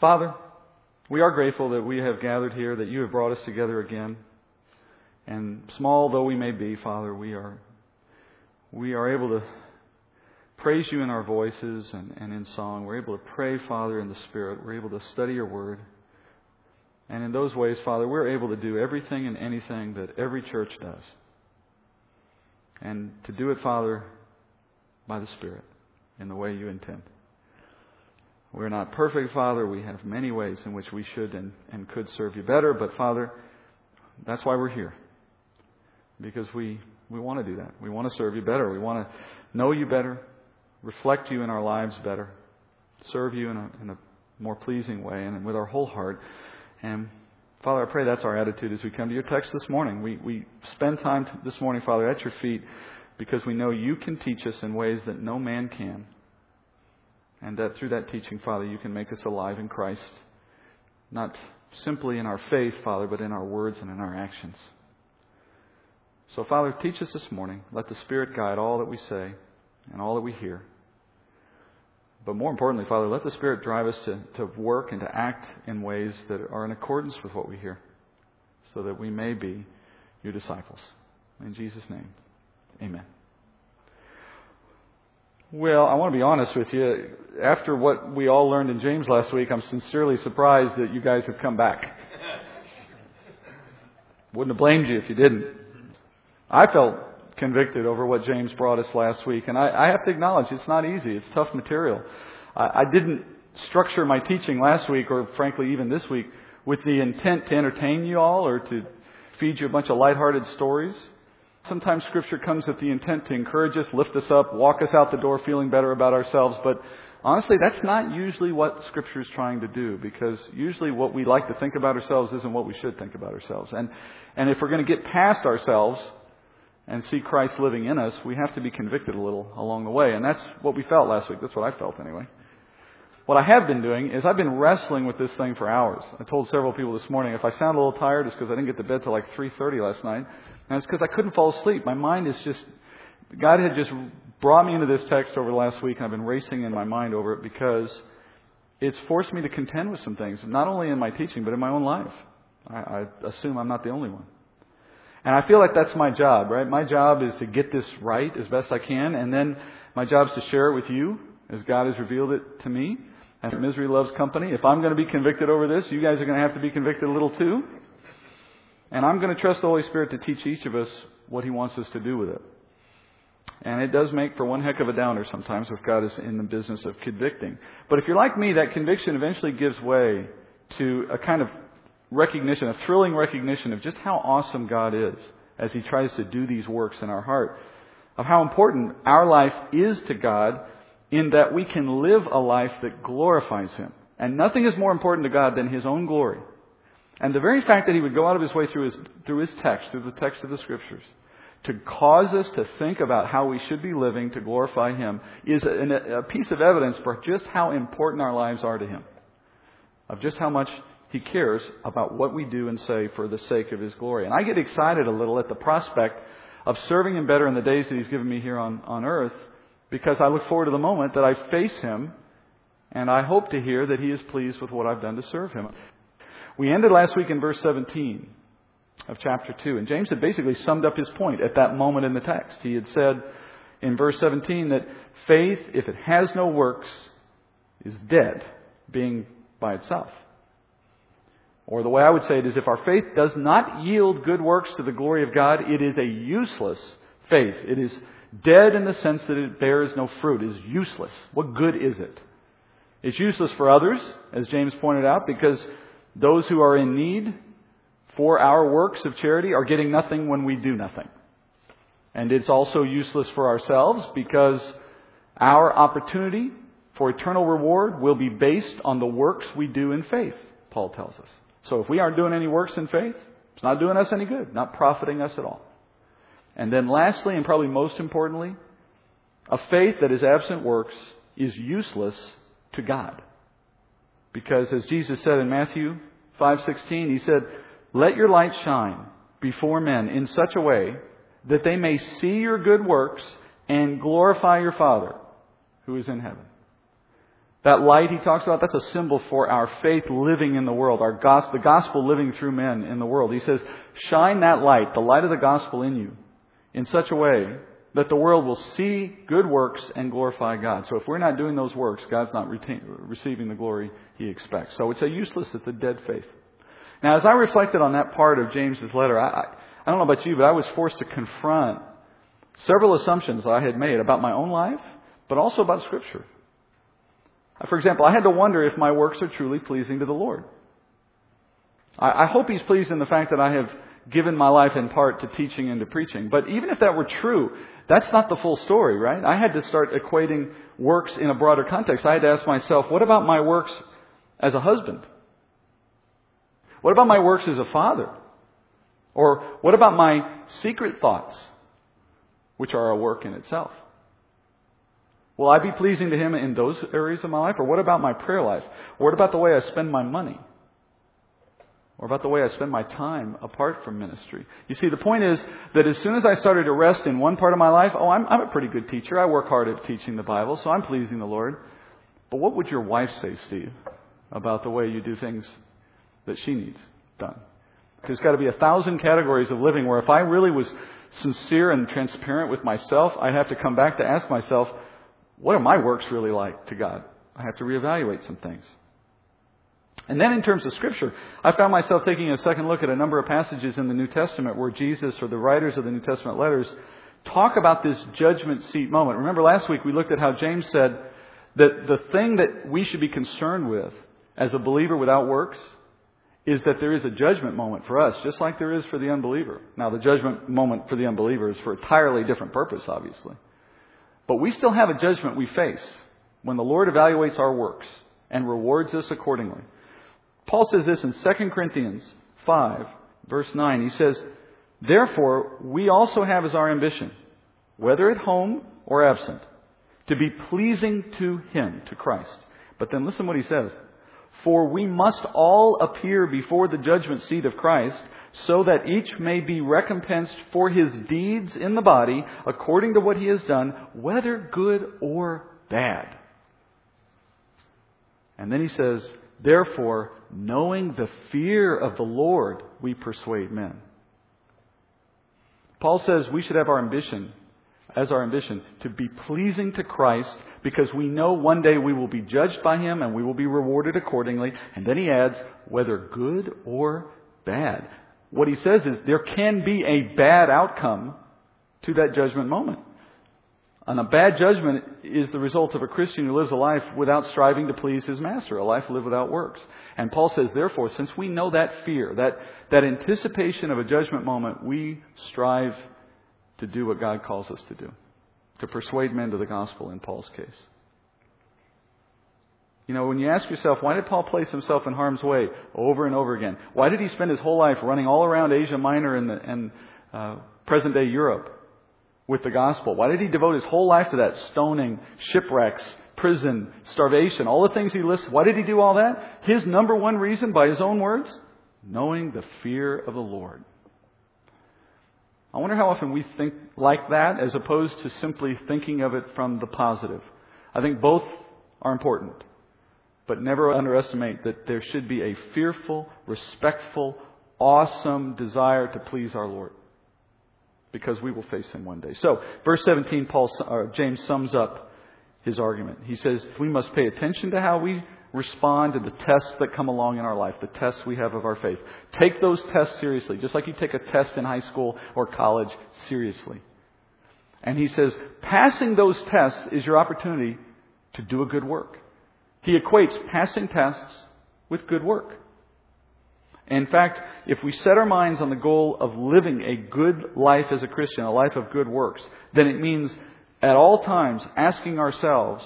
Father, we are grateful that we have gathered here, that you have brought us together again. And small though we may be, Father, we are, we are able to praise you in our voices and, and in song. We're able to pray, Father, in the Spirit. We're able to study your word. And in those ways, Father, we're able to do everything and anything that every church does. And to do it, Father, by the Spirit, in the way you intend. We're not perfect, Father. We have many ways in which we should and, and could serve you better, but Father, that's why we're here. Because we, we want to do that. We want to serve you better. We want to know you better, reflect you in our lives better, serve you in a, in a more pleasing way, and with our whole heart. And Father, I pray that's our attitude as we come to your text this morning. We, we spend time this morning, Father, at your feet because we know you can teach us in ways that no man can. And that through that teaching, Father, you can make us alive in Christ. Not simply in our faith, Father, but in our words and in our actions. So, Father, teach us this morning. Let the Spirit guide all that we say and all that we hear. But more importantly, Father, let the Spirit drive us to, to work and to act in ways that are in accordance with what we hear, so that we may be your disciples. In Jesus' name, amen. Well, I want to be honest with you. After what we all learned in James last week, I'm sincerely surprised that you guys have come back. Wouldn't have blamed you if you didn't. I felt convicted over what James brought us last week. And I, I have to acknowledge it's not easy. It's tough material. I, I didn't structure my teaching last week, or frankly even this week, with the intent to entertain you all or to feed you a bunch of lighthearted stories. Sometimes Scripture comes with the intent to encourage us, lift us up, walk us out the door feeling better about ourselves. But honestly, that's not usually what Scripture is trying to do because usually what we like to think about ourselves isn't what we should think about ourselves. And, and if we're going to get past ourselves and see Christ living in us, we have to be convicted a little along the way. And that's what we felt last week. That's what I felt anyway. What I have been doing is I've been wrestling with this thing for hours. I told several people this morning if I sound a little tired, it's because I didn't get to bed till like 3:30 last night, and it's because I couldn't fall asleep. My mind is just God had just brought me into this text over the last week, and I've been racing in my mind over it because it's forced me to contend with some things, not only in my teaching but in my own life. I, I assume I'm not the only one. And I feel like that's my job, right? My job is to get this right as best I can, and then my job is to share it with you as God has revealed it to me. And misery loves company. If I'm going to be convicted over this, you guys are going to have to be convicted a little too. And I'm going to trust the Holy Spirit to teach each of us what He wants us to do with it. And it does make for one heck of a downer sometimes if God is in the business of convicting. But if you're like me, that conviction eventually gives way to a kind of recognition, a thrilling recognition of just how awesome God is as He tries to do these works in our heart, of how important our life is to God in that we can live a life that glorifies Him. And nothing is more important to God than His own glory. And the very fact that He would go out of His way through His, through His text, through the text of the Scriptures, to cause us to think about how we should be living to glorify Him is a, a piece of evidence for just how important our lives are to Him. Of just how much he cares about what we do and say for the sake of His glory. And I get excited a little at the prospect of serving Him better in the days that He's given me here on, on earth because I look forward to the moment that I face Him and I hope to hear that He is pleased with what I've done to serve Him. We ended last week in verse 17 of chapter 2, and James had basically summed up his point at that moment in the text. He had said in verse 17 that faith, if it has no works, is dead, being by itself. Or the way I would say it is if our faith does not yield good works to the glory of God, it is a useless faith. It is dead in the sense that it bears no fruit. It is useless. What good is it? It's useless for others, as James pointed out, because those who are in need for our works of charity are getting nothing when we do nothing. And it's also useless for ourselves because our opportunity for eternal reward will be based on the works we do in faith, Paul tells us. So if we aren't doing any works in faith, it's not doing us any good, not profiting us at all. And then lastly, and probably most importantly, a faith that is absent works is useless to God. Because as Jesus said in Matthew 5:16, he said, "Let your light shine before men in such a way that they may see your good works and glorify your Father who is in heaven." That light he talks about, that's a symbol for our faith living in the world, our gospel, the gospel living through men in the world. He says, shine that light, the light of the gospel in you, in such a way that the world will see good works and glorify God. So if we're not doing those works, God's not retain, receiving the glory he expects. So it's a useless, it's a dead faith. Now, as I reflected on that part of James's letter, I, I, I don't know about you, but I was forced to confront several assumptions I had made about my own life, but also about Scripture. Uh, for example, I had to wonder if my works are truly pleasing to the Lord. I, I hope He's pleased in the fact that I have given my life in part to teaching and to preaching. But even if that were true, that's not the full story, right? I had to start equating works in a broader context. I had to ask myself, what about my works as a husband? What about my works as a father? Or what about my secret thoughts, which are a work in itself? Will I be pleasing to Him in those areas of my life? Or what about my prayer life? What about the way I spend my money? Or about the way I spend my time apart from ministry? You see, the point is that as soon as I started to rest in one part of my life, oh, I'm, I'm a pretty good teacher. I work hard at teaching the Bible, so I'm pleasing the Lord. But what would your wife say, Steve, about the way you do things that she needs done? There's got to be a thousand categories of living where if I really was sincere and transparent with myself, I'd have to come back to ask myself, what are my works really like to God? I have to reevaluate some things. And then in terms of Scripture, I found myself taking a second look at a number of passages in the New Testament where Jesus or the writers of the New Testament letters talk about this judgment seat moment. Remember last week we looked at how James said that the thing that we should be concerned with as a believer without works is that there is a judgment moment for us, just like there is for the unbeliever. Now, the judgment moment for the unbeliever is for entirely different purpose, obviously. But we still have a judgment we face when the Lord evaluates our works and rewards us accordingly. Paul says this in 2 Corinthians 5, verse 9. He says, Therefore, we also have as our ambition, whether at home or absent, to be pleasing to Him, to Christ. But then listen what he says. For we must all appear before the judgment seat of Christ, so that each may be recompensed for his deeds in the body, according to what he has done, whether good or bad. And then he says, Therefore, knowing the fear of the Lord, we persuade men. Paul says we should have our ambition, as our ambition, to be pleasing to Christ because we know one day we will be judged by Him and we will be rewarded accordingly. And then he adds, whether good or bad. What he says is there can be a bad outcome to that judgment moment. And a bad judgment is the result of a Christian who lives a life without striving to please his master, a life lived without works. And Paul says, therefore, since we know that fear, that, that anticipation of a judgment moment, we strive to do what God calls us to do, to persuade men to the gospel in Paul's case. You know, when you ask yourself, why did Paul place himself in harm's way over and over again? Why did he spend his whole life running all around Asia Minor and, the, and uh, present day Europe? With the gospel? Why did he devote his whole life to that? Stoning, shipwrecks, prison, starvation, all the things he lists. Why did he do all that? His number one reason, by his own words, knowing the fear of the Lord. I wonder how often we think like that as opposed to simply thinking of it from the positive. I think both are important, but never underestimate that there should be a fearful, respectful, awesome desire to please our Lord because we will face him one day. So, verse 17, Paul, uh, James sums up his argument. He says, We must pay attention to how we respond to the tests that come along in our life, the tests we have of our faith. Take those tests seriously, just like you take a test in high school or college seriously. And he says, passing those tests is your opportunity to do a good work. He equates passing tests with good work. In fact, if we set our minds on the goal of living a good life as a Christian, a life of good works, then it means at all times asking ourselves,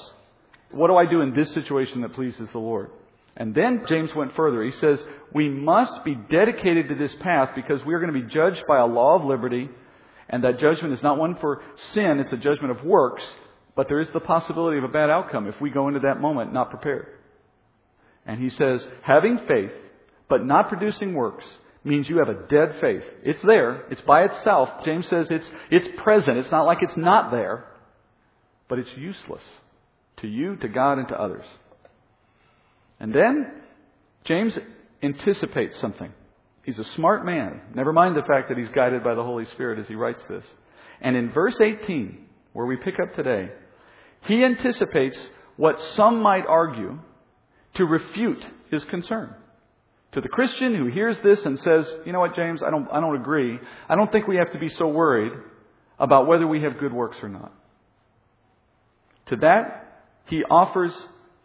what do I do in this situation that pleases the Lord? And then James went further. He says, we must be dedicated to this path because we are going to be judged by a law of liberty, and that judgment is not one for sin, it's a judgment of works, but there is the possibility of a bad outcome if we go into that moment not prepared. And he says, having faith, but not producing works means you have a dead faith. It's there. It's by itself. James says it's, it's present. It's not like it's not there, but it's useless to you, to God, and to others. And then James anticipates something. He's a smart man. Never mind the fact that he's guided by the Holy Spirit as he writes this. And in verse 18, where we pick up today, he anticipates what some might argue to refute his concern. To the Christian who hears this and says, you know what, James, I don't, I don't agree. I don't think we have to be so worried about whether we have good works or not. To that, he offers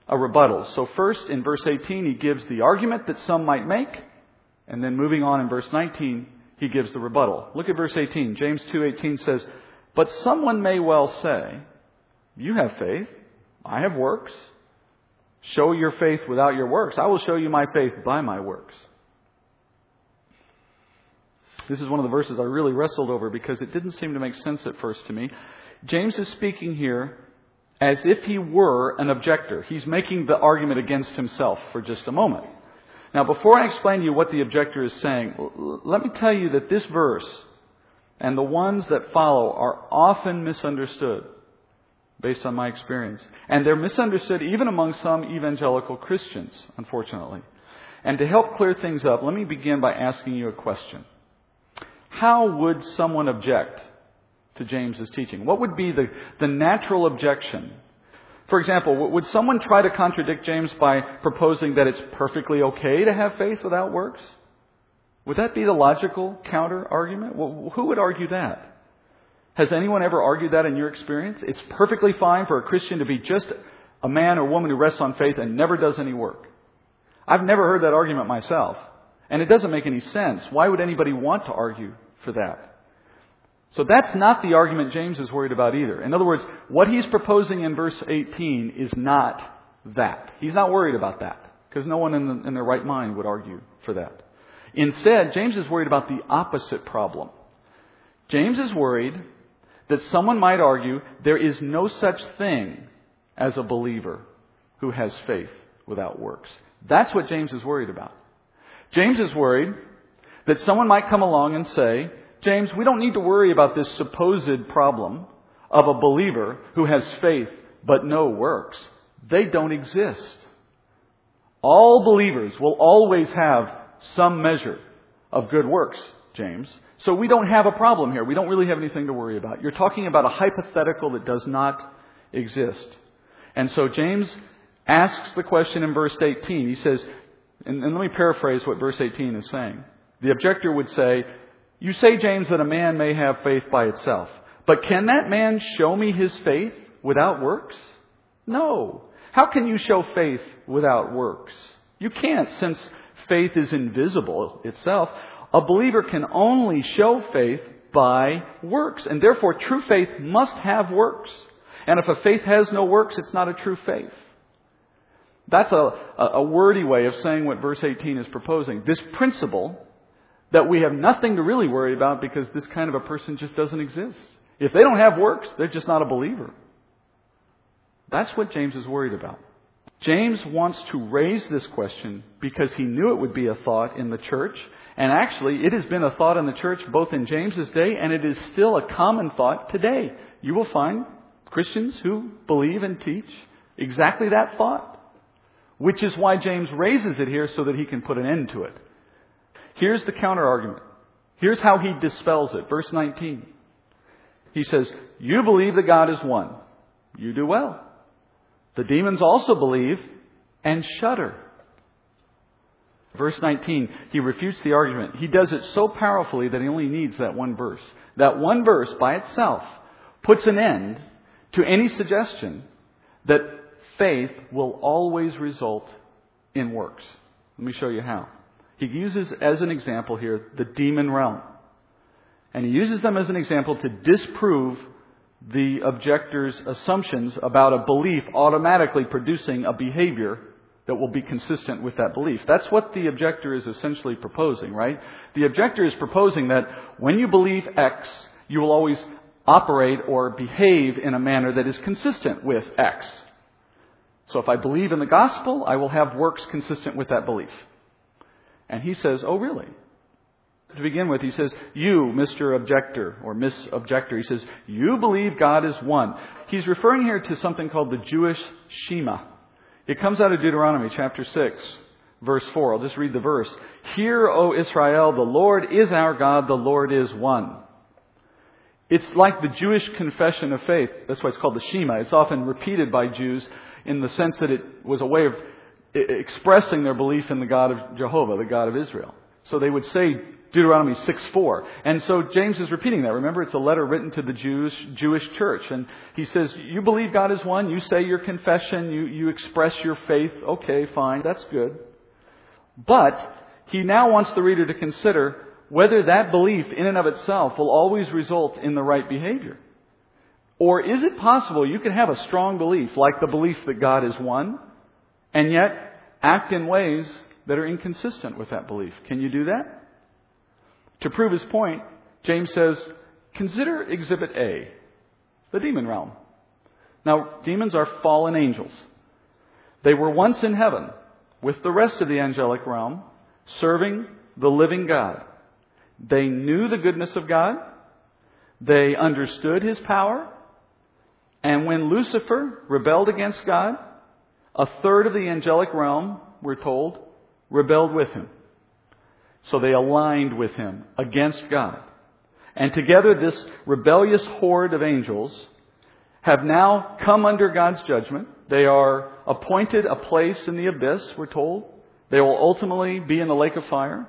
a rebuttal. So first, in verse 18, he gives the argument that some might make, and then moving on in verse 19, he gives the rebuttal. Look at verse 18. James 2:18 says, "But someone may well say, you have faith, I have works. Show your faith without your works. I will show you my faith by my works." This is one of the verses I really wrestled over because it didn't seem to make sense at first to me. James is speaking here as if he were an objector. He's making the argument against himself for just a moment. Now, before I explain to you what the objector is saying, let me tell you that this verse and the ones that follow are often misunderstood based on my experience. And they're misunderstood even among some evangelical Christians, unfortunately. And to help clear things up, let me begin by asking you a question. How would someone object to James's teaching? What would be the, the natural objection? For example, would someone try to contradict James by proposing that it's perfectly okay to have faith without works? Would that be the logical counter argument? Well, who would argue that? Has anyone ever argued that in your experience? It's perfectly fine for a Christian to be just a man or woman who rests on faith and never does any work. I've never heard that argument myself. And it doesn't make any sense. Why would anybody want to argue for that? So that's not the argument James is worried about either. In other words, what he's proposing in verse 18 is not that. He's not worried about that because no one in, the, in their right mind would argue for that. Instead, James is worried about the opposite problem. James is worried that someone might argue there is no such thing as a believer who has faith without works. That's what James is worried about. James is worried that someone might come along and say, James, we don't need to worry about this supposed problem of a believer who has faith but no works. They don't exist. All believers will always have some measure of good works, James. So we don't have a problem here. We don't really have anything to worry about. You're talking about a hypothetical that does not exist. And so James asks the question in verse 18. He says, and, and let me paraphrase what verse 18 is saying. The objector would say, You say, James, that a man may have faith by itself. But can that man show me his faith without works? No. How can you show faith without works? You can't, since faith is invisible itself. A believer can only show faith by works, and therefore true faith must have works. And if a faith has no works, it's not a true faith. That's a, a wordy way of saying what verse 18 is proposing. This principle that we have nothing to really worry about because this kind of a person just doesn't exist. If they don't have works, they're just not a believer. That's what James is worried about. James wants to raise this question because he knew it would be a thought in the church. And actually, it has been a thought in the church both in James's day and it is still a common thought today. You will find Christians who believe and teach exactly that thought. Which is why James raises it here so that he can put an end to it. Here's the counter argument. Here's how he dispels it. Verse 19. He says, You believe that God is one. You do well. The demons also believe and shudder. Verse 19, he refutes the argument. He does it so powerfully that he only needs that one verse. That one verse by itself puts an end to any suggestion that faith will always result in works. Let me show you how. He uses as an example here the demon realm. And he uses them as an example to disprove the objector's assumptions about a belief automatically producing a behavior that will be consistent with that belief. That's what the objector is essentially proposing, right? The objector is proposing that when you believe X, you will always operate or behave in a manner that is consistent with X. So if I believe in the gospel, I will have works consistent with that belief. And he says, Oh, really? To begin with, he says, You, Mr. Objector, or Miss Objector, he says, You believe God is one. He's referring here to something called the Jewish Shema. It comes out of Deuteronomy chapter 6, verse 4. I'll just read the verse. Hear, O Israel, the Lord is our God, the Lord is one. It's like the Jewish confession of faith. That's why it's called the Shema. It's often repeated by Jews in the sense that it was a way of expressing their belief in the God of Jehovah, the God of Israel. So they would say Deuteronomy 6 4. And so James is repeating that. Remember, it's a letter written to the Jews, Jewish church. And he says, You believe God is one. You say your confession. You, you express your faith. Okay, fine. That's good. But he now wants the reader to consider whether that belief in and of itself will always result in the right behavior. Or is it possible you can have a strong belief, like the belief that God is one, and yet act in ways that are inconsistent with that belief? Can you do that? To prove his point, James says, consider Exhibit A, the demon realm. Now, demons are fallen angels. They were once in heaven with the rest of the angelic realm, serving the living God. They knew the goodness of God. They understood his power. And when Lucifer rebelled against God, a third of the angelic realm, we're told, rebelled with him. So they aligned with him against God. And together, this rebellious horde of angels have now come under God's judgment. They are appointed a place in the abyss, we're told. They will ultimately be in the lake of fire,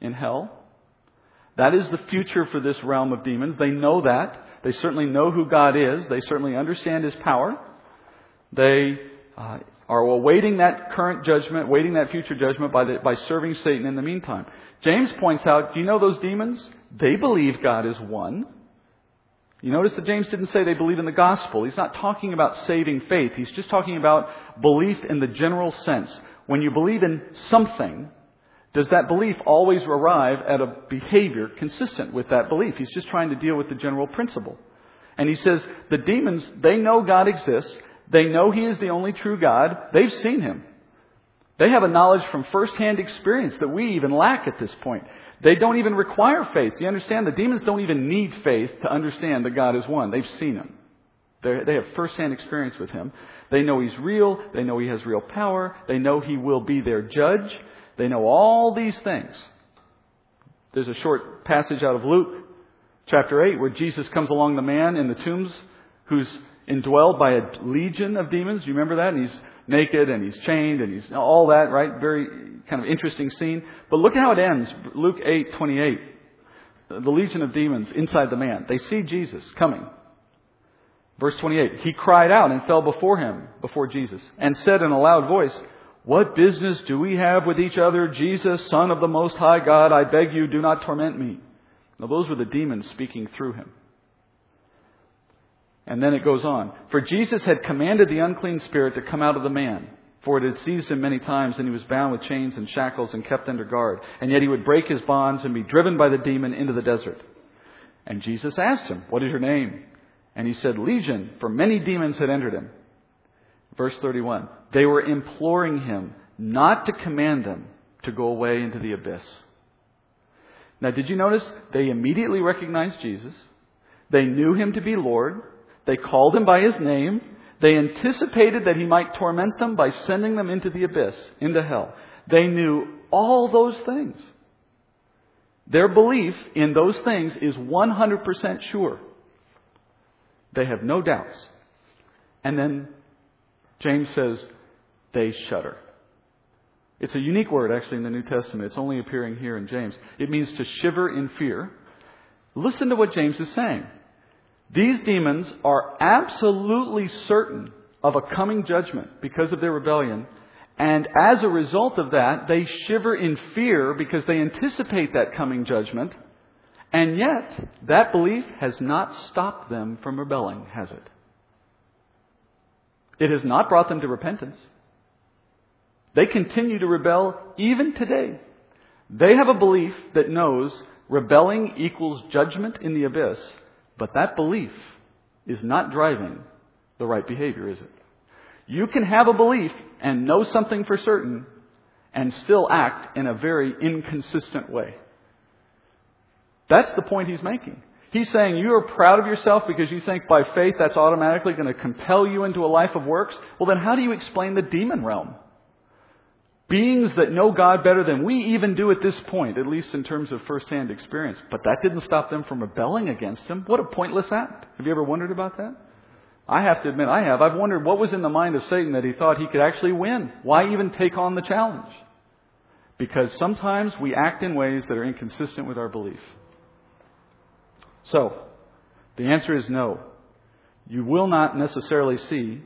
in hell. That is the future for this realm of demons. They know that. They certainly know who God is. They certainly understand His power. They uh, are awaiting that current judgment, waiting that future judgment by, the, by serving Satan in the meantime. James points out, do you know those demons? They believe God is one. You notice that James didn't say they believe in the gospel. He's not talking about saving faith. He's just talking about belief in the general sense. When you believe in something, does that belief always arrive at a behavior consistent with that belief? He's just trying to deal with the general principle. And he says the demons, they know God exists. They know He is the only true God. They've seen Him. They have a knowledge from firsthand experience that we even lack at this point. They don't even require faith. You understand? The demons don't even need faith to understand that God is one. They've seen Him. They're, they have firsthand experience with Him. They know He's real. They know He has real power. They know He will be their judge. They know all these things. There's a short passage out of Luke chapter 8 where Jesus comes along the man in the tombs who's indwelled by a legion of demons. You remember that? And he's naked and he's chained and he's all that, right? Very kind of interesting scene. But look how it ends. Luke 8:28. The legion of demons inside the man. They see Jesus coming. Verse 28. He cried out and fell before him, before Jesus, and said in a loud voice, what business do we have with each other? Jesus, Son of the Most High God, I beg you, do not torment me. Now, those were the demons speaking through him. And then it goes on. For Jesus had commanded the unclean spirit to come out of the man, for it had seized him many times, and he was bound with chains and shackles and kept under guard. And yet he would break his bonds and be driven by the demon into the desert. And Jesus asked him, What is your name? And he said, Legion, for many demons had entered him. Verse 31. They were imploring him not to command them to go away into the abyss. Now, did you notice? They immediately recognized Jesus. They knew him to be Lord. They called him by his name. They anticipated that he might torment them by sending them into the abyss, into hell. They knew all those things. Their belief in those things is 100% sure. They have no doubts. And then James says, they shudder. It's a unique word, actually, in the New Testament. It's only appearing here in James. It means to shiver in fear. Listen to what James is saying. These demons are absolutely certain of a coming judgment because of their rebellion. And as a result of that, they shiver in fear because they anticipate that coming judgment. And yet, that belief has not stopped them from rebelling, has it? It has not brought them to repentance. They continue to rebel even today. They have a belief that knows rebelling equals judgment in the abyss, but that belief is not driving the right behavior, is it? You can have a belief and know something for certain and still act in a very inconsistent way. That's the point he's making. He's saying you are proud of yourself because you think by faith that's automatically going to compel you into a life of works. Well, then how do you explain the demon realm? Beings that know God better than we even do at this point, at least in terms of firsthand experience. But that didn't stop them from rebelling against Him. What a pointless act. Have you ever wondered about that? I have to admit, I have. I've wondered what was in the mind of Satan that he thought he could actually win. Why even take on the challenge? Because sometimes we act in ways that are inconsistent with our belief. So, the answer is no. You will not necessarily see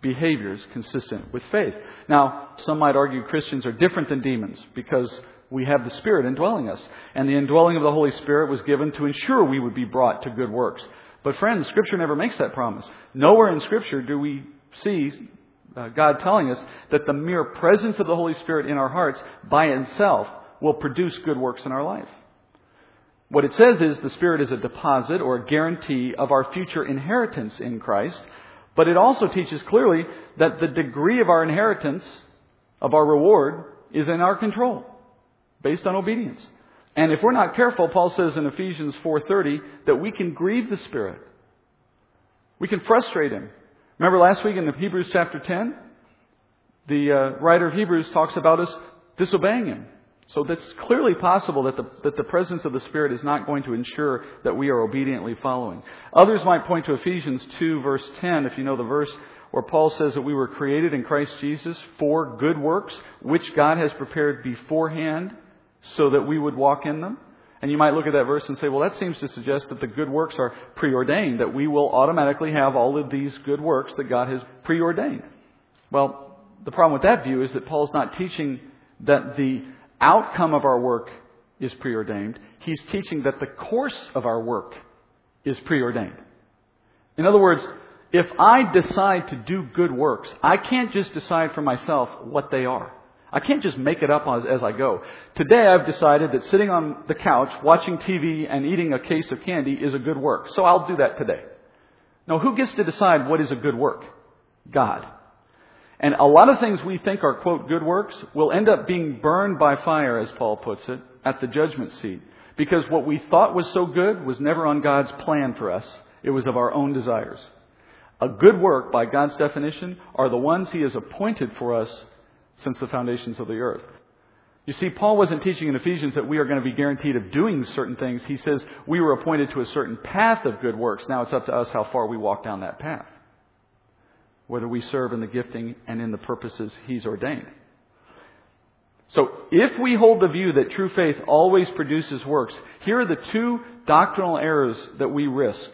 behaviors consistent with faith. Now, some might argue Christians are different than demons because we have the Spirit indwelling us. And the indwelling of the Holy Spirit was given to ensure we would be brought to good works. But friends, Scripture never makes that promise. Nowhere in Scripture do we see uh, God telling us that the mere presence of the Holy Spirit in our hearts by itself will produce good works in our life. What it says is the Spirit is a deposit or a guarantee of our future inheritance in Christ, but it also teaches clearly that the degree of our inheritance, of our reward, is in our control, based on obedience. And if we're not careful, Paul says in Ephesians 4:30 that we can grieve the Spirit. We can frustrate him. Remember last week in the Hebrews chapter 10, the uh, writer of Hebrews talks about us disobeying him. So that's clearly possible that the, that the presence of the Spirit is not going to ensure that we are obediently following. Others might point to Ephesians 2 verse 10, if you know the verse, where Paul says that we were created in Christ Jesus for good works, which God has prepared beforehand so that we would walk in them. And you might look at that verse and say, well, that seems to suggest that the good works are preordained, that we will automatically have all of these good works that God has preordained. Well, the problem with that view is that Paul's not teaching that the outcome of our work is preordained. He's teaching that the course of our work is preordained. In other words, if I decide to do good works, I can't just decide for myself what they are. I can't just make it up as, as, I go. Today I've decided that sitting on the couch, watching TV, and eating a case of candy is a good work. So I'll do that today. Now, who gets to decide what is a good work? God. And a lot of things we think are, quote, good works will end up being burned by fire, as Paul puts it, at the judgment seat. Because what we thought was so good was never on God's plan for us. It was of our own desires. A good work, by God's definition, are the ones He has appointed for us since the foundations of the earth. You see, Paul wasn't teaching in Ephesians that we are going to be guaranteed of doing certain things. He says we were appointed to a certain path of good works. Now it's up to us how far we walk down that path whether we serve in the gifting and in the purposes He's ordained. So, if we hold the view that true faith always produces works, here are the two doctrinal errors that we risk.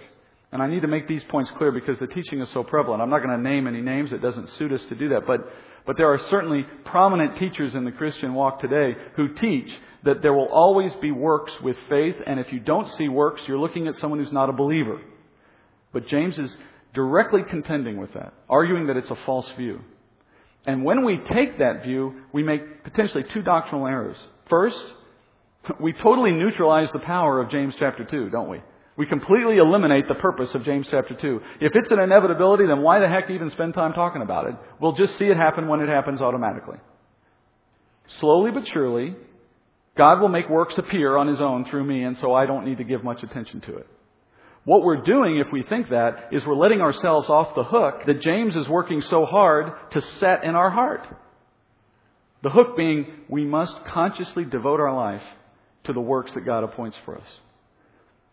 And I need to make these points clear because the teaching is so prevalent. I'm not going to name any names. It doesn't suit us to do that. But, but there are certainly prominent teachers in the Christian walk today who teach that there will always be works with faith. And if you don't see works, you're looking at someone who's not a believer. But James is directly contending with that, arguing that it's a false view. And when we take that view, we make potentially two doctrinal errors. First, we totally neutralize the power of James chapter 2, don't we? We completely eliminate the purpose of James chapter 2. If it's an inevitability, then why the heck even spend time talking about it? We'll just see it happen when it happens automatically. Slowly but surely, God will make works appear on His own through me, and so I don't need to give much attention to it. What we're doing, if we think that, is we're letting ourselves off the hook that James is working so hard to set in our heart. The hook being, we must consciously devote our life to the works that God appoints for us.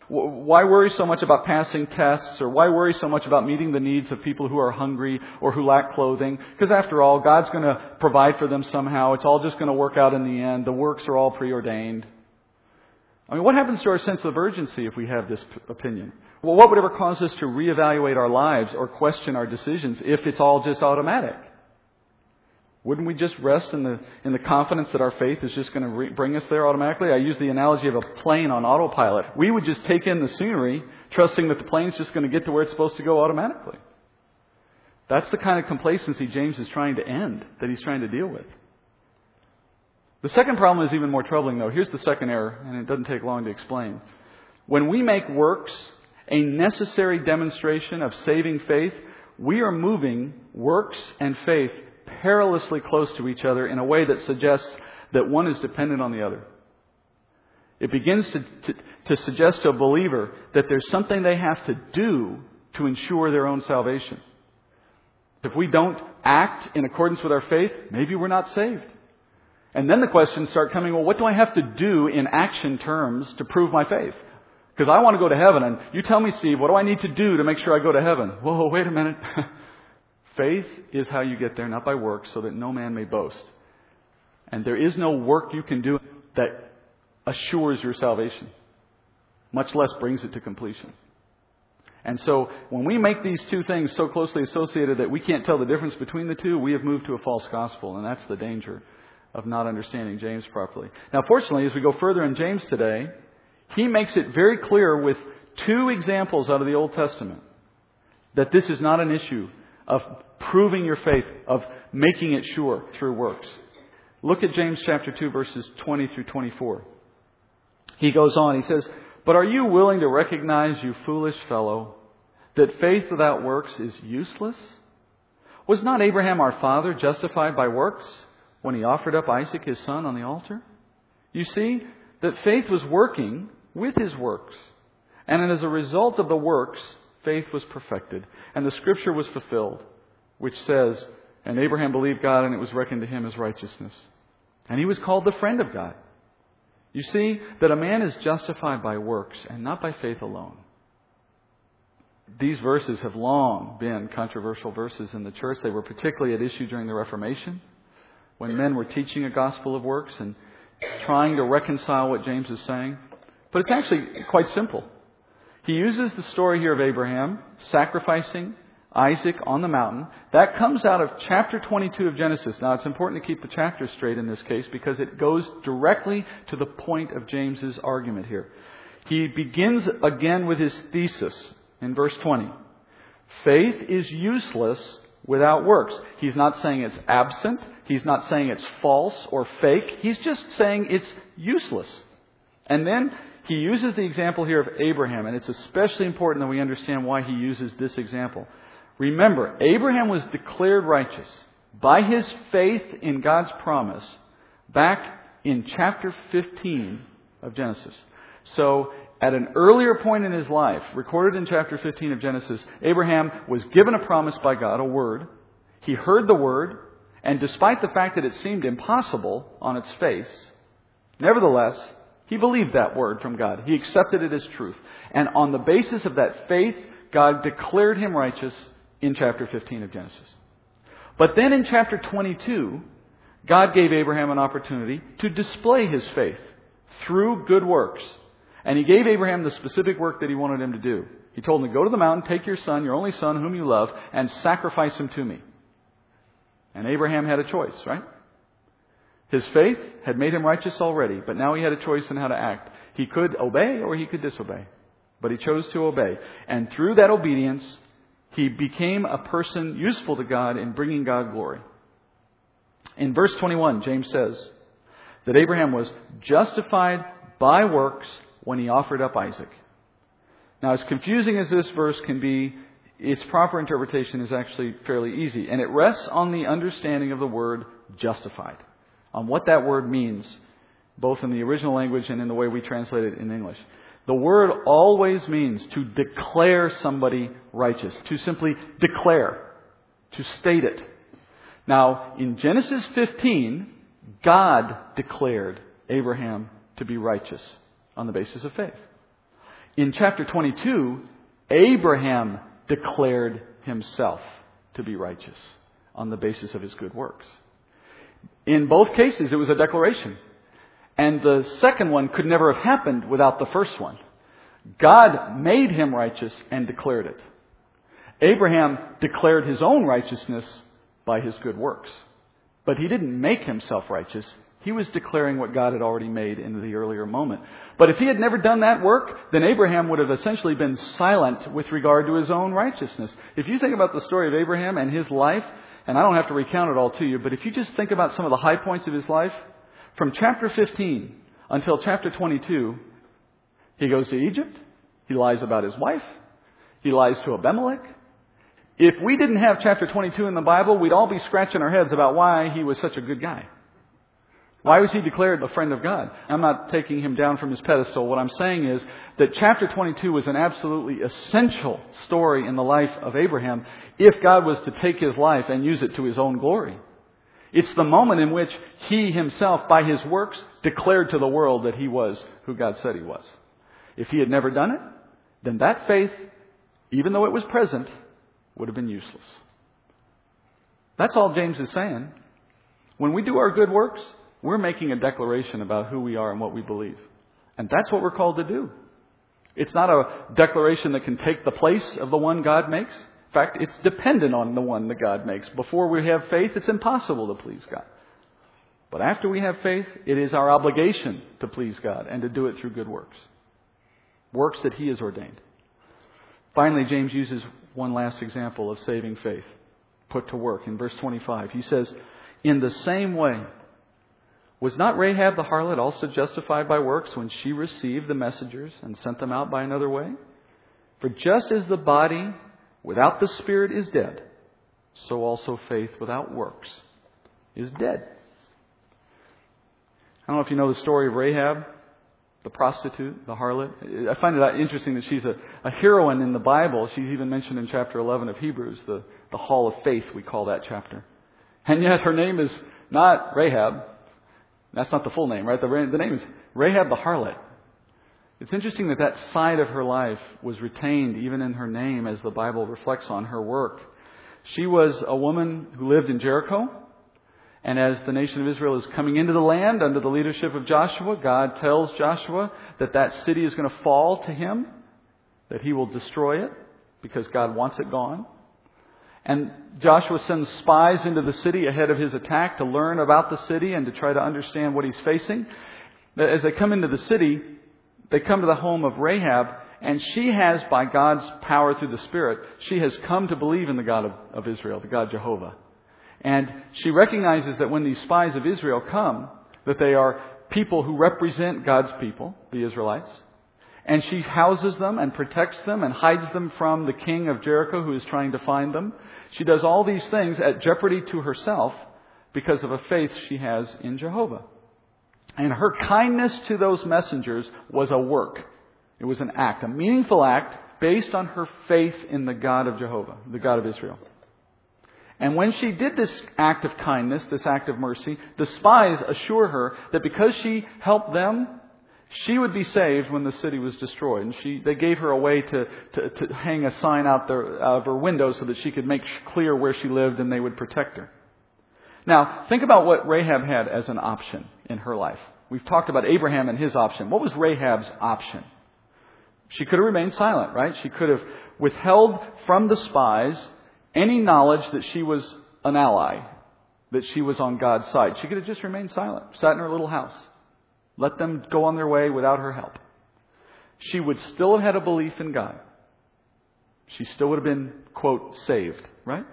Why worry so much about passing tests or why worry so much about meeting the needs of people who are hungry or who lack clothing? Because after all, God's going to provide for them somehow. It's all just going to work out in the end. The works are all preordained. I mean, what happens to our sense of urgency if we have this opinion? Well, what would ever cause us to reevaluate our lives or question our decisions if it's all just automatic? Wouldn't we just rest in the, in the confidence that our faith is just going to re- bring us there automatically? I use the analogy of a plane on autopilot. We would just take in the scenery, trusting that the plane's just going to get to where it's supposed to go automatically. That's the kind of complacency James is trying to end, that he's trying to deal with. The second problem is even more troubling, though. Here's the second error, and it doesn't take long to explain. When we make works a necessary demonstration of saving faith, we are moving works and faith perilously close to each other in a way that suggests that one is dependent on the other. It begins to, to, to suggest to a believer that there's something they have to do to ensure their own salvation. If we don't act in accordance with our faith, maybe we're not saved. And then the questions start coming, well, what do I have to do in action terms to prove my faith? Because I want to go to heaven, and you tell me, Steve, what do I need to do to make sure I go to heaven? Whoa, wait a minute. faith is how you get there, not by works, so that no man may boast. And there is no work you can do that assures your salvation, much less brings it to completion. And so when we make these two things so closely associated that we can't tell the difference between the two, we have moved to a false gospel, and that's the danger of not understanding James properly. Now, fortunately, as we go further in James today, he makes it very clear with two examples out of the Old Testament that this is not an issue of proving your faith, of making it sure through works. Look at James chapter 2 verses 20 through 24. He goes on, he says, But are you willing to recognize, you foolish fellow, that faith without works is useless? Was not Abraham our father justified by works when he offered up Isaac his son on the altar? You see that faith was working with his works. And as a result of the works, faith was perfected. And the scripture was fulfilled, which says, And Abraham believed God, and it was reckoned to him as righteousness. And he was called the friend of God. You see that a man is justified by works and not by faith alone. These verses have long been controversial verses in the church. They were particularly at issue during the Reformation when men were teaching a gospel of works and trying to reconcile what James is saying. But it's actually quite simple. He uses the story here of Abraham sacrificing Isaac on the mountain. That comes out of chapter 22 of Genesis. Now, it's important to keep the chapter straight in this case because it goes directly to the point of James's argument here. He begins again with his thesis in verse 20. Faith is useless without works. He's not saying it's absent. He's not saying it's false or fake. He's just saying it's useless. And then he uses the example here of Abraham, and it's especially important that we understand why he uses this example. Remember, Abraham was declared righteous by his faith in God's promise back in chapter 15 of Genesis. So, at an earlier point in his life, recorded in chapter 15 of Genesis, Abraham was given a promise by God, a word. He heard the word, and despite the fact that it seemed impossible on its face, nevertheless, he believed that word from God. He accepted it as truth. And on the basis of that faith, God declared him righteous in chapter 15 of Genesis. But then in chapter 22, God gave Abraham an opportunity to display his faith through good works. And he gave Abraham the specific work that he wanted him to do. He told him to go to the mountain, take your son, your only son, whom you love, and sacrifice him to me. And Abraham had a choice, right? His faith had made him righteous already, but now he had a choice in how to act. He could obey or he could disobey. But he chose to obey. And through that obedience, he became a person useful to God in bringing God glory. In verse 21, James says that Abraham was justified by works when he offered up Isaac. Now, as confusing as this verse can be, its proper interpretation is actually fairly easy, and it rests on the understanding of the word justified, on what that word means, both in the original language and in the way we translate it in English. The word always means to declare somebody righteous, to simply declare, to state it. Now, in Genesis 15, God declared Abraham to be righteous on the basis of faith. In chapter 22, Abraham declared himself to be righteous on the basis of his good works. In both cases, it was a declaration. And the second one could never have happened without the first one. God made him righteous and declared it. Abraham declared his own righteousness by his good works. But he didn't make himself righteous. He was declaring what God had already made in the earlier moment. But if he had never done that work, then Abraham would have essentially been silent with regard to his own righteousness. If you think about the story of Abraham and his life, and I don't have to recount it all to you, but if you just think about some of the high points of his life, from chapter 15 until chapter 22, he goes to Egypt. He lies about his wife. He lies to Abimelech. If we didn't have chapter 22 in the Bible, we'd all be scratching our heads about why he was such a good guy. Why was he declared a friend of God? I'm not taking him down from his pedestal. What I'm saying is that chapter 22 was an absolutely essential story in the life of Abraham if God was to take his life and use it to his own glory. It's the moment in which he himself, by his works, declared to the world that he was who God said he was. If he had never done it, then that faith, even though it was present, would have been useless. That's all James is saying. When we do our good works, we're making a declaration about who we are and what we believe. And that's what we're called to do. It's not a declaration that can take the place of the one God makes. In fact, it's dependent on the one that God makes. Before we have faith, it's impossible to please God. But after we have faith, it is our obligation to please God and to do it through good works. Works that He has ordained. Finally, James uses one last example of saving faith put to work in verse 25. He says, In the same way, was not Rahab the harlot also justified by works when she received the messengers and sent them out by another way? For just as the body without the spirit is dead, so also faith without works is dead. I don't know if you know the story of Rahab, the prostitute, the harlot. I find it interesting that she's a, a heroine in the Bible. She's even mentioned in chapter 11 of Hebrews, the, the Hall of Faith, we call that chapter. And yet her name is not Rahab, that's not the full name, right? The, the name is Rahab the harlot. It's interesting that that side of her life was retained even in her name as the Bible reflects on her work. She was a woman who lived in Jericho. And as the nation of Israel is coming into the land under the leadership of Joshua, God tells Joshua that that city is going to fall to him, that he will destroy it because God wants it gone. And Joshua sends spies into the city ahead of his attack to learn about the city and to try to understand what he's facing. As they come into the city, they come to the home of Rahab, and she has, by God's power through the Spirit, she has come to believe in the God of, of Israel, the God Jehovah. And she recognizes that when these spies of Israel come, that they are people who represent God's people, the Israelites, and she houses them and protects them and hides them from the king of Jericho who is trying to find them. She does all these things at jeopardy to herself because of a faith she has in Jehovah. And her kindness to those messengers was a work. It was an act, a meaningful act based on her faith in the God of Jehovah, the God of Israel. And when she did this act of kindness, this act of mercy, the spies assure her that because she helped them, she would be saved when the city was destroyed. And she, they gave her a way to, to, to hang a sign out, there, out of her window so that she could make clear where she lived and they would protect her. Now, think about what Rahab had as an option in her life. We've talked about Abraham and his option. What was Rahab's option? She could have remained silent, right? She could have withheld from the spies any knowledge that she was an ally, that she was on God's side. She could have just remained silent, sat in her little house. Let them go on their way without her help. She would still have had a belief in God. She still would have been, quote, saved, right?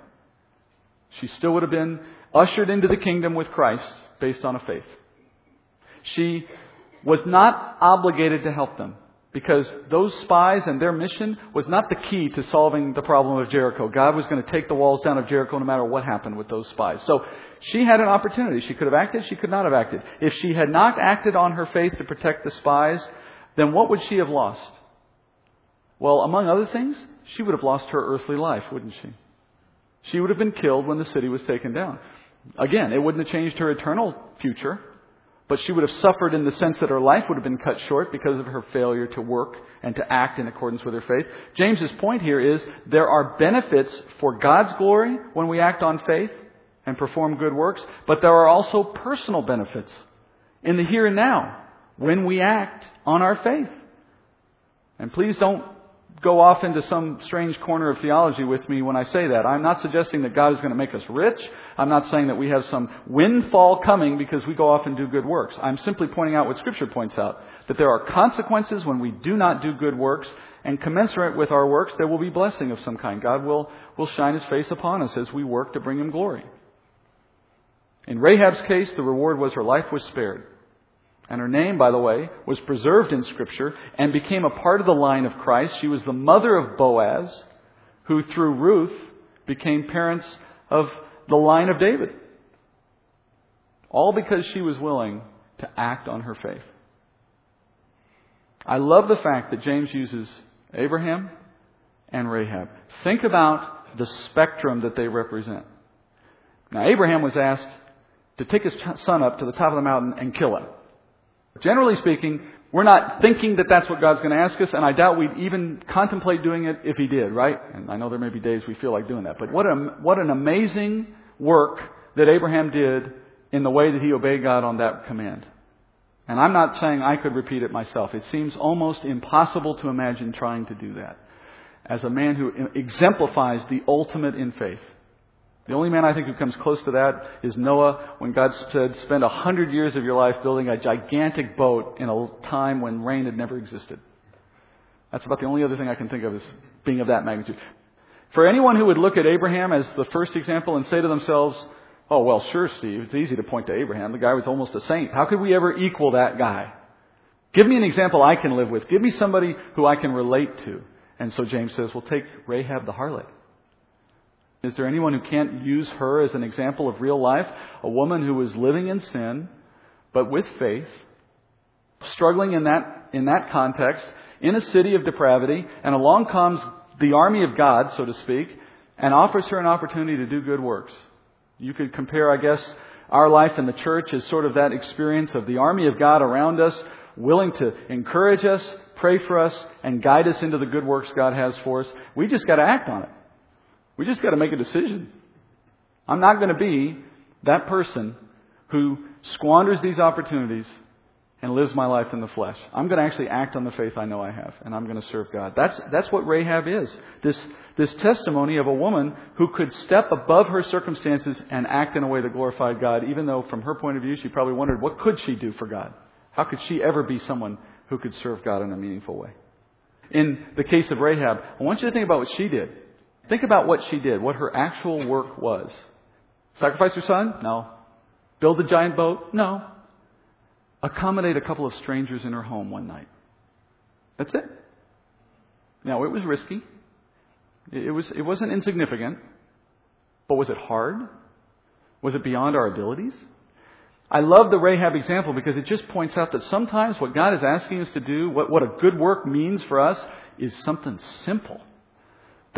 She still would have been ushered into the kingdom with Christ based on a faith. She was not obligated to help them because those spies and their mission was not the key to solving the problem of Jericho. God was going to take the walls down of Jericho no matter what happened with those spies. So she had an opportunity. She could have acted, she could not have acted. If she had not acted on her faith to protect the spies, then what would she have lost? Well, among other things, she would have lost her earthly life, wouldn't she? She would have been killed when the city was taken down. Again, it wouldn't have changed her eternal future. But she would have suffered in the sense that her life would have been cut short because of her failure to work and to act in accordance with her faith. James's point here is there are benefits for God's glory when we act on faith and perform good works, but there are also personal benefits in the here and now when we act on our faith. And please don't go off into some strange corner of theology with me when I say that. I'm not suggesting that God is going to make us rich. I'm not saying that we have some windfall coming because we go off and do good works. I'm simply pointing out what Scripture points out that there are consequences when we do not do good works, and commensurate with our works, there will be blessing of some kind. God will, will shine His face upon us as we work to bring Him glory. In Rahab's case, the reward was her life was spared. And her name, by the way, was preserved in Scripture and became a part of the line of Christ. She was the mother of Boaz, who through Ruth became parents of the line of David. All because she was willing to act on her faith. I love the fact that James uses Abraham and Rahab. Think about the spectrum that they represent. Now, Abraham was asked to take his son up to the top of the mountain and kill him. Generally speaking, we're not thinking that that's what God's going to ask us, and I doubt we'd even contemplate doing it if He did, right? And I know there may be days we feel like doing that. But what, a, what an amazing work that Abraham did in the way that he obeyed God on that command. And I'm not saying I could repeat it myself. It seems almost impossible to imagine trying to do that. As a man who exemplifies the ultimate in faith. The only man I think who comes close to that is Noah when God said, spend a hundred years of your life building a gigantic boat in a time when rain had never existed. That's about the only other thing I can think of as being of that magnitude. For anyone who would look at Abraham as the first example and say to themselves, Oh, well, sure, Steve. It's easy to point to Abraham. The guy was almost a saint. How could we ever equal that guy? Give me an example I can live with. Give me somebody who I can relate to. And so James says, well, take Rahab the harlot. Is there anyone who can't use her as an example of real life? A woman who was living in sin, but with faith, struggling in that, in that context, in a city of depravity, and along comes the army of God, so to speak, and offers her an opportunity to do good works. You could compare, I guess, our life in the church as sort of that experience of the army of God around us, willing to encourage us, pray for us, and guide us into the good works God has for us. We just got to act on it. We just got to make a decision. I'm not going to be that person who squanders these opportunities and lives my life in the flesh. I'm going to actually act on the faith I know I have, and I'm going to serve God. That's, that's what Rahab is. This, this testimony of a woman who could step above her circumstances and act in a way that glorified God, even though from her point of view she probably wondered, what could she do for God? How could she ever be someone who could serve God in a meaningful way? In the case of Rahab, I want you to think about what she did. Think about what she did, what her actual work was. Sacrifice her son? No. Build a giant boat? No accommodate a couple of strangers in her home one night. That's it. Now, it was risky. It, was, it wasn't insignificant. But was it hard? Was it beyond our abilities? I love the Rahab example because it just points out that sometimes what God is asking us to do, what, what a good work means for us, is something simple.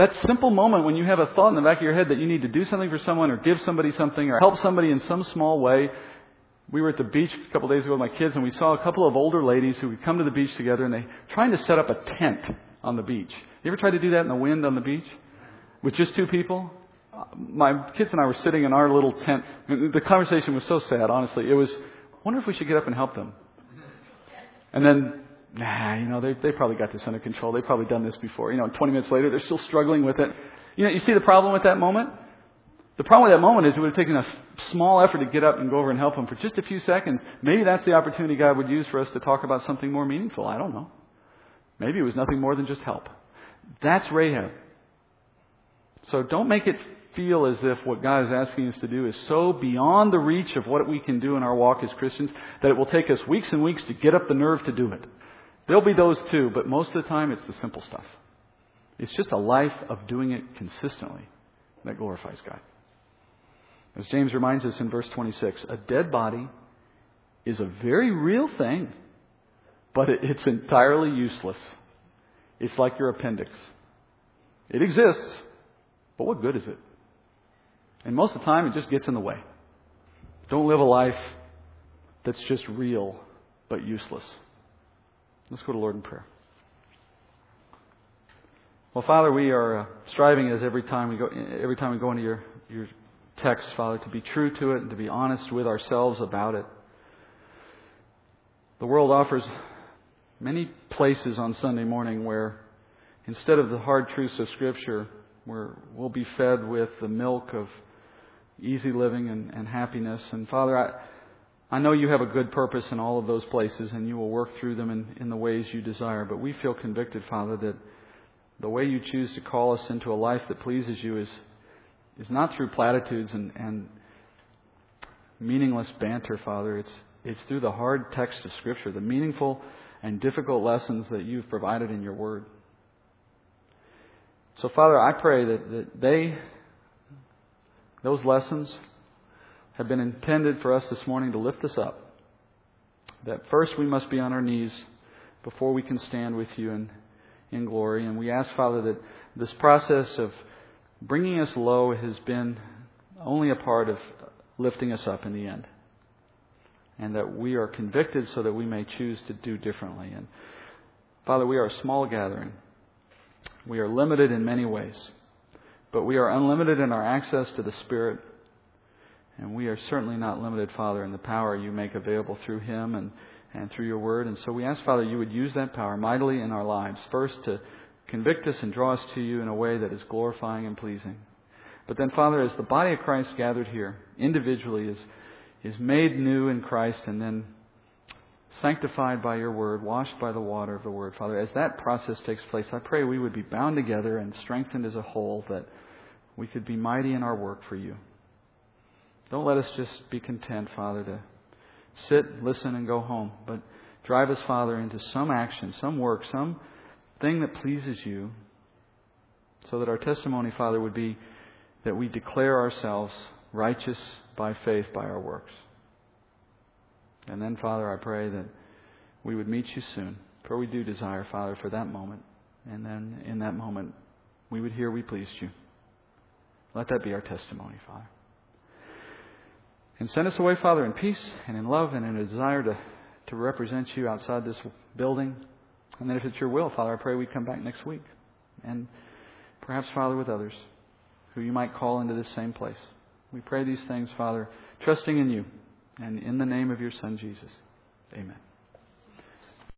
That simple moment when you have a thought in the back of your head that you need to do something for someone or give somebody something or help somebody in some small way, we were at the beach a couple of days ago with my kids, and we saw a couple of older ladies who would come to the beach together, and they trying to set up a tent on the beach. You ever tried to do that in the wind on the beach with just two people? My kids and I were sitting in our little tent. The conversation was so sad, honestly. It was, I wonder if we should get up and help them. And then, nah, you know, they they probably got this under control. They've probably done this before. You know, 20 minutes later, they're still struggling with it. You know, you see the problem with that moment? The problem with that moment is it would have taken a small effort to get up and go over and help them for just a few seconds. Maybe that's the opportunity God would use for us to talk about something more meaningful. I don't know. Maybe it was nothing more than just help. That's Rahab. So don't make it feel as if what God is asking us to do is so beyond the reach of what we can do in our walk as Christians that it will take us weeks and weeks to get up the nerve to do it. There'll be those too, but most of the time it's the simple stuff. It's just a life of doing it consistently that glorifies God. As James reminds us in verse 26, a dead body is a very real thing, but it's entirely useless. It's like your appendix. It exists, but what good is it? And most of the time, it just gets in the way. Don't live a life that's just real, but useless. Let's go to Lord in prayer. Well, Father, we are uh, striving as every time we go every time we go into your your text, Father, to be true to it and to be honest with ourselves about it. The world offers many places on Sunday morning where instead of the hard truths of Scripture, where we'll be fed with the milk of easy living and, and happiness. And Father, I, I know you have a good purpose in all of those places and you will work through them in, in the ways you desire. But we feel convicted, Father, that the way you choose to call us into a life that pleases you is is not through platitudes and, and meaningless banter, Father. It's, it's through the hard text of Scripture, the meaningful and difficult lessons that you've provided in your Word. So, Father, I pray that, that they, those lessons, have been intended for us this morning to lift us up. That first we must be on our knees before we can stand with you in, in glory. And we ask, Father, that this process of bringing us low has been only a part of lifting us up in the end. And that we are convicted so that we may choose to do differently. And Father, we are a small gathering. We are limited in many ways. But we are unlimited in our access to the Spirit. And we are certainly not limited, Father, in the power you make available through Him and, and through your Word. And so we ask, Father, you would use that power mightily in our lives. First, to convict us and draw us to you in a way that is glorifying and pleasing. But then, Father, as the body of Christ gathered here, individually, is, is made new in Christ and then sanctified by your word, washed by the water of the word, Father, as that process takes place, I pray we would be bound together and strengthened as a whole, that we could be mighty in our work for you. Don't let us just be content, Father, to sit, listen, and go home, but drive us, Father, into some action, some work, some thing that pleases you, so that our testimony, Father, would be that we declare ourselves righteous by faith by our works. And then, Father, I pray that we would meet you soon. For we do desire, Father, for that moment. And then in that moment, we would hear we pleased you. Let that be our testimony, Father. And send us away, Father, in peace and in love and in a desire to, to represent you outside this building. And then if it's your will, Father, I pray we come back next week. And perhaps, Father, with others who you might call into this same place. We pray these things, Father, trusting in you and in the name of your Son, Jesus. Amen.